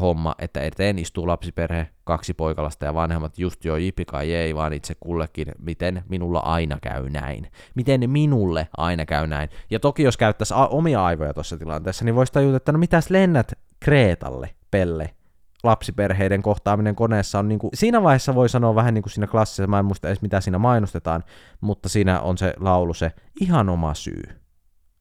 homma, että eteen istuu lapsiperhe, kaksi poikalasta ja vanhemmat just jo jipika ei, vaan itse kullekin, miten minulla aina käy näin. Miten minulle aina käy näin. Ja toki jos käyttäisi omia aivoja tuossa tilanteessa, niin voisi tajuta, että no mitäs lennät Kreetalle, Pelle, lapsiperheiden kohtaaminen koneessa on niin kuin, siinä vaiheessa voi sanoa vähän niin kuin siinä klassisessa, mä en muista edes mitä siinä mainostetaan, mutta siinä on se laulu se ihan oma syy.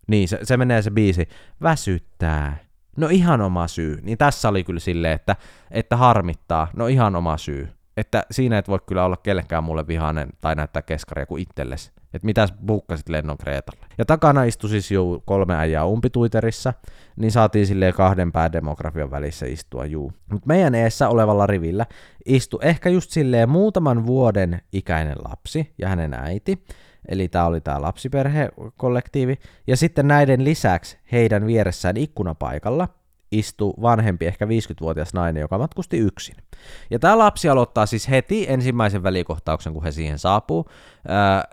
Niin, se, se menee se biisi, väsyttää, no ihan oma syy. Niin tässä oli kyllä silleen, että, että harmittaa, no ihan oma syy. Että siinä et voi kyllä olla kellekään mulle vihainen tai näyttää keskaria kuin itsellesi. Että mitäs bukkasit lennon Kreetalle. Ja takana istui siis jo kolme äijää umpituiterissa, niin saatiin silleen kahden päädemografian välissä istua juu. Mutta meidän eessä olevalla rivillä istui ehkä just silleen muutaman vuoden ikäinen lapsi ja hänen äiti, eli tämä oli tämä lapsiperhekollektiivi, ja sitten näiden lisäksi heidän vieressään ikkunapaikalla istui vanhempi, ehkä 50-vuotias nainen, joka matkusti yksin. Ja tämä lapsi aloittaa siis heti ensimmäisen välikohtauksen, kun he siihen saapuu,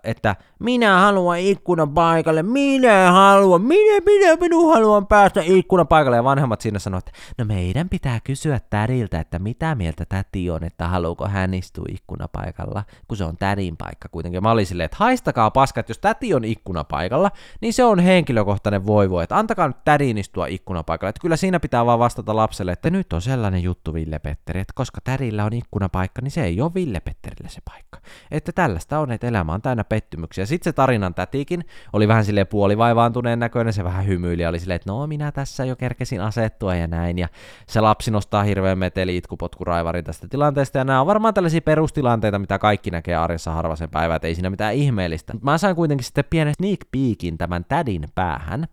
että minä haluan ikkunan paikalle, minä haluan, minä, minä, minä haluan päästä ikkunan paikalle. Ja vanhemmat siinä sanoo, että no meidän pitää kysyä tädiltä, että mitä mieltä täti on, että haluuko hän istua ikkunapaikalla, kun se on tädin paikka kuitenkin. Mä olin silleen, että haistakaa paska, että jos täti on ikkunapaikalla, niin se on henkilökohtainen voivo, että antakaa nyt tädin istua ikkunapaikalla. Että kyllä siinä pitää vaan vastata lapselle, että nyt on sellainen juttu, Ville Petteri, että koska tädillä on ikkunapaikka, niin se ei ole Ville Petterille se paikka. Että tällaista on, että elämä on täynnä pettymyksiä. Sitten se tarinan tätikin oli vähän sille puolivaivaantuneen näköinen, se vähän hymyili ja oli silleen, että no minä tässä jo kerkesin asettua ja näin. Ja se lapsi nostaa hirveän meteli itkupotkuraivarin tästä tilanteesta ja nämä on varmaan tällaisia perustilanteita, mitä kaikki näkee arjessa harvasen päivää, että ei siinä mitään ihmeellistä. Mä sain kuitenkin sitten pienen sneak peekin tämän tädin päähän.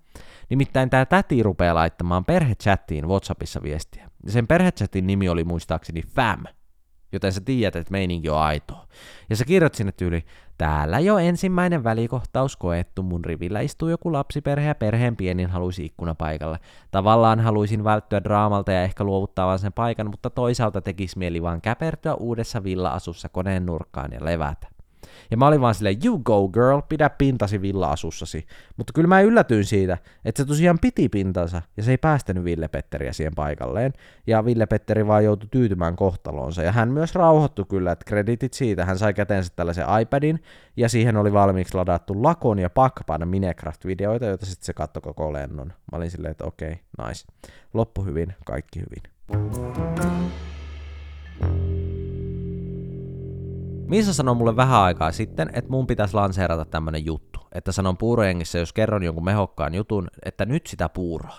Nimittäin tämä täti rupeaa laittamaan perhechattiin WhatsAppissa viestiä. Ja sen perhechatin nimi oli muistaakseni Fam, joten sä tiedät, että meininki on aitoa. Ja sä kirjoit sinne tyyli, täällä jo ensimmäinen välikohtaus koettu, mun rivillä istuu joku lapsiperhe ja perheen pienin haluaisi ikkunapaikalle. Tavallaan haluaisin välttyä draamalta ja ehkä luovuttaa vaan sen paikan, mutta toisaalta tekisi mieli vaan käpertyä uudessa villa-asussa koneen nurkkaan ja levätä. Ja mä olin vaan silleen, you go girl, pidä pintasi villa-asussasi. Mutta kyllä mä yllätyin siitä, että se tosiaan piti pintansa, ja se ei päästänyt Ville Petteriä siihen paikalleen. Ja Ville Petteri vaan joutui tyytymään kohtalonsa. Ja hän myös rauhoittui kyllä, että kreditit siitä. Hän sai käteensä tällaisen iPadin, ja siihen oli valmiiksi ladattu Lakon ja Pakpan Minecraft-videoita, joita sitten se katsoi koko lennon. Mä olin silleen, että okei, okay, nice. Loppu hyvin, kaikki hyvin. Missä sanoi mulle vähän aikaa sitten, että mun pitäisi lanseerata tämmönen juttu. Että sanon puurojengissä, jos kerron jonkun mehokkaan jutun, että nyt sitä puuroa.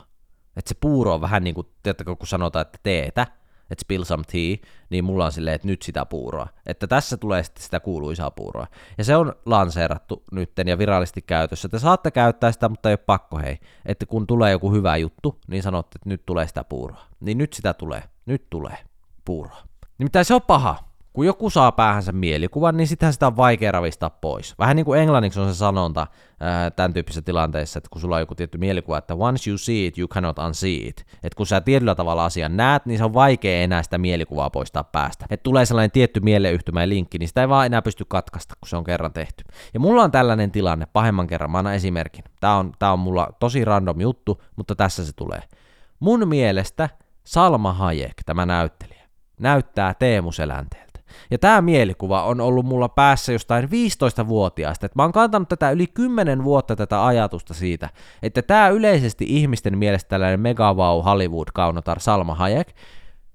Että se puuro on vähän niin kuin, tiedätkö, kun sanotaan, että teetä, että spill some tea, niin mulla on silleen, että nyt sitä puuroa. Että tässä tulee sitten sitä kuuluisaa puuroa. Ja se on lanseerattu nytten ja virallisesti käytössä. Te saatte käyttää sitä, mutta ei ole pakko hei. Että kun tulee joku hyvä juttu, niin sanotte, että nyt tulee sitä puuroa. Niin nyt sitä tulee. Nyt tulee puuroa. Nimittäin se on paha, kun joku saa päähänsä mielikuvan, niin sittenhän sitä on vaikea ravistaa pois. Vähän niin kuin englanniksi on se sanonta ää, tämän tyyppisessä tilanteessa, että kun sulla on joku tietty mielikuva, että once you see it, you cannot unsee it. Että kun sä tietyllä tavalla asian näet, niin se on vaikea enää sitä mielikuvaa poistaa päästä. Että tulee sellainen tietty mieleyhtymä ja linkki, niin sitä ei vaan enää pysty katkaista, kun se on kerran tehty. Ja mulla on tällainen tilanne, pahemman kerran, mä annan esimerkin. Tää on, tää on mulla tosi random juttu, mutta tässä se tulee. Mun mielestä Salma Hayek, tämä näyttelijä, näyttää Teemu Selänteeltä. Ja tämä mielikuva on ollut mulla päässä jostain 15-vuotiaasta, että mä oon kantanut tätä yli 10 vuotta tätä ajatusta siitä, että tämä yleisesti ihmisten mielestä tällainen megavau Hollywood-kaunotar Salma Hayek,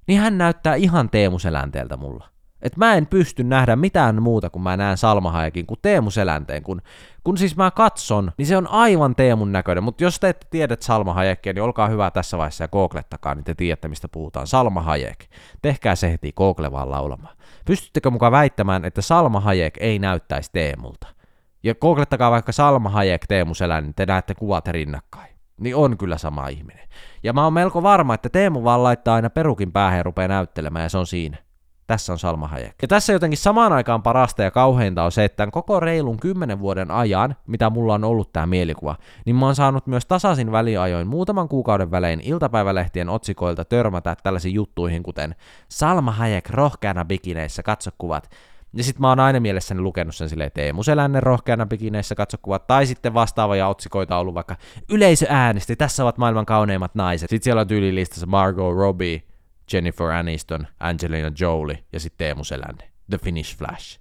niin hän näyttää ihan Teemu Selänteeltä mulla. Et mä en pysty nähdä mitään muuta, kun mä näen Salma Hayekin kuin Teemu Selänteen. Kun, kun siis mä katson, niin se on aivan Teemun näköinen. Mutta jos te ette tiedä Salma Hayekia, niin olkaa hyvä tässä vaiheessa ja googlettakaa, niin te tiedätte, mistä puhutaan. Salma Hayek. Tehkää se heti, google vaan laulamaan. Pystyttekö mukaan väittämään, että Salma Hayek ei näyttäisi Teemulta? Ja googlettakaa vaikka Salma Hayek Teemu Selän, niin te näette kuvat rinnakkain. Niin on kyllä sama ihminen. Ja mä oon melko varma, että Teemu vaan laittaa aina perukin päähän ja rupeaa näyttelemään ja se on siinä. Tässä on Salma Hayek. Ja tässä jotenkin samaan aikaan parasta ja kauheinta on se, että tämän koko reilun kymmenen vuoden ajan, mitä mulla on ollut tämä mielikuva, niin mä oon saanut myös tasaisin väliajoin muutaman kuukauden välein iltapäivälehtien otsikoilta törmätä tällaisiin juttuihin, kuten Salma Hayek rohkeana bikineissä, katso kuvat. Ja sitten mä oon aina mielessäni lukenut sen silleen Teemu Selänne rohkeana bikineissä, katso kuvat, tai sitten vastaavia otsikoita on ollut vaikka yleisö äänesti, tässä ovat maailman kauneimmat naiset. Sitten siellä on tyylilistassa Margot Robbie, Jennifer Aniston, Angelina Jolie ja sitten Teemu Selänne. The Finnish Flash.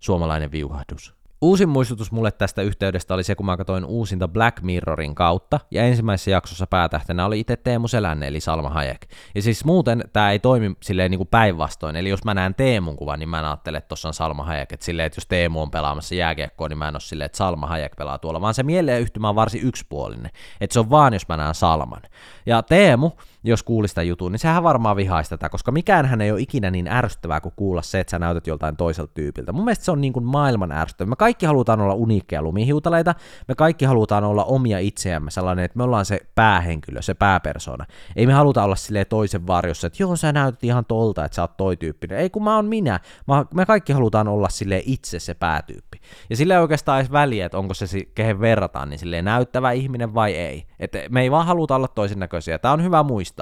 Suomalainen viuhahdus. Uusin muistutus mulle tästä yhteydestä oli se, kun mä katsoin uusinta Black Mirrorin kautta, ja ensimmäisessä jaksossa päätähtenä oli itse Teemu Selänne, eli Salma Hayek. Ja siis muuten tämä ei toimi silleen niin kuin päinvastoin, eli jos mä näen Teemun kuvan, niin mä en ajattele, että tossa on Salma Hayek, että silleen, että jos Teemu on pelaamassa jääkiekkoa, niin mä en ole silleen, että Salma Hayek pelaa tuolla, vaan se mieleyhtymä on varsin yksipuolinen, että se on vaan, jos mä näen Salman. Ja Teemu, jos kuulisi sitä jutun, niin sehän varmaan vihaisi tätä, koska mikään hän ei ole ikinä niin ärsyttävää kuin kuulla se, että sä näytät joltain toiselta tyypiltä. Mun mielestä se on niin kuin maailman ärsyttävä. Me kaikki halutaan olla uniikkeja lumihiutaleita, me kaikki halutaan olla omia itseämme, sellainen, että me ollaan se päähenkilö, se pääpersona. Ei me haluta olla silleen toisen varjossa, että joo, sä näytät ihan tolta, että sä oot toi tyyppinen. Ei kun mä oon minä. Me kaikki halutaan olla sille itse se päätyyppi. Ja sille ei oikeastaan edes väliä, että onko se, kehen verrataan, niin silleen näyttävä ihminen vai ei. Että me ei vaan haluta olla toisen näköisiä. Tämä on hyvä muistaa,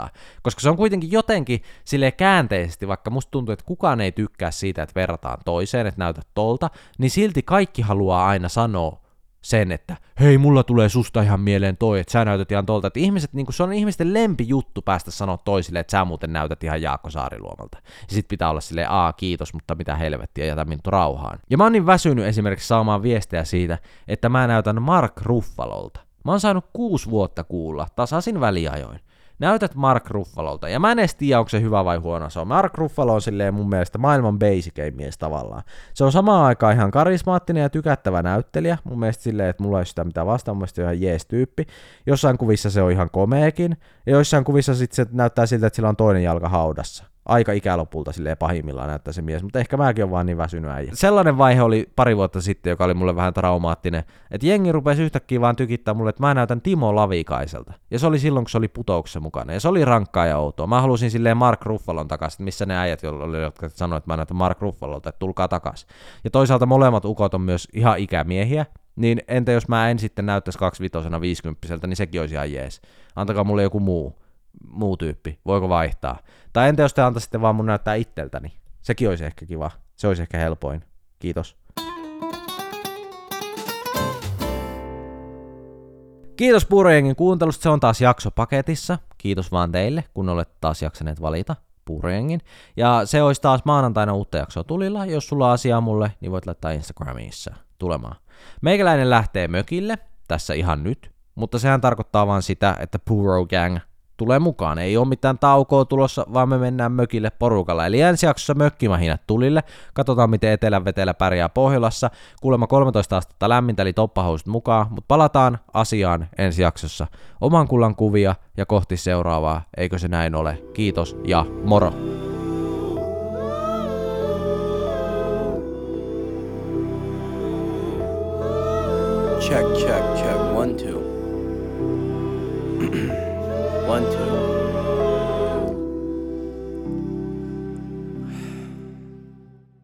koska se on kuitenkin jotenkin sille käänteisesti, vaikka musta tuntuu, että kukaan ei tykkää siitä, että verrataan toiseen, että näytät tolta, niin silti kaikki haluaa aina sanoa sen, että hei, mulla tulee susta ihan mieleen toi, että sä näytät ihan tolta. Että ihmiset, niin se on ihmisten lempijuttu päästä sanoa toisille, että sä muuten näytät ihan Jaakko Saariluomalta. Ja sit pitää olla silleen, aa kiitos, mutta mitä helvettiä, jätä minut rauhaan. Ja mä oon niin väsynyt esimerkiksi saamaan viestejä siitä, että mä näytän Mark Ruffalolta. Mä oon saanut kuusi vuotta kuulla, tasaisin väliajoin näytät Mark Ruffalolta, ja mä en edes tiedä, onko se hyvä vai huono se on. Mark Ruffalo on silleen mun mielestä maailman basicein mies tavallaan. Se on samaan aikaan ihan karismaattinen ja tykättävä näyttelijä, mun mielestä silleen, että mulla ei sitä mitään vastaan, mun mielestä ihan jees tyyppi. Jossain kuvissa se on ihan komeekin, ja joissain kuvissa sitten se näyttää siltä, että sillä on toinen jalka haudassa aika ikälopulta silleen pahimmillaan näyttää se mies, mutta ehkä mäkin on vaan niin väsynyt äijä. Sellainen vaihe oli pari vuotta sitten, joka oli mulle vähän traumaattinen, että jengi rupesi yhtäkkiä vaan tykittää mulle, että mä näytän Timo Lavikaiselta. Ja se oli silloin, kun se oli putouksessa mukana. Ja se oli rankkaa ja outoa. Mä halusin silleen Mark Ruffalon takaisin, missä ne äijät, jotka sanoivat, että mä näytän Mark Ruffalolta, että tulkaa takaisin. Ja toisaalta molemmat ukot on myös ihan ikämiehiä, niin entä jos mä en sitten näyttäisi 25 50 niin sekin olisi ihan jees. Antakaa mulle joku muu muu tyyppi, voiko vaihtaa? Tai entä jos te antaisitte vaan mun näyttää itseltäni? Sekin olisi ehkä kiva, se olisi ehkä helpoin. Kiitos. Kiitos Puurojengin kuuntelusta, se on taas jakso paketissa. Kiitos vaan teille, kun olette taas jaksaneet valita Puurojengin. Ja se olisi taas maanantaina uutta jaksoa tulilla. Jos sulla on asiaa mulle, niin voit laittaa Instagramissa tulemaan. Meikäläinen lähtee mökille, tässä ihan nyt, mutta sehän tarkoittaa vaan sitä, että Puro Gang tulee mukaan. Ei ole mitään taukoa tulossa, vaan me mennään mökille porukalla. Eli ensi jaksossa mökkimahinat tulille. Katsotaan, miten etelän vetelä pärjää Pohjolassa. Kuulemma 13 astetta lämmintä, eli toppahousut mukaan. Mutta palataan asiaan ensi jaksossa. Oman kullan kuvia ja kohti seuraavaa. Eikö se näin ole? Kiitos ja moro! Check, check, check.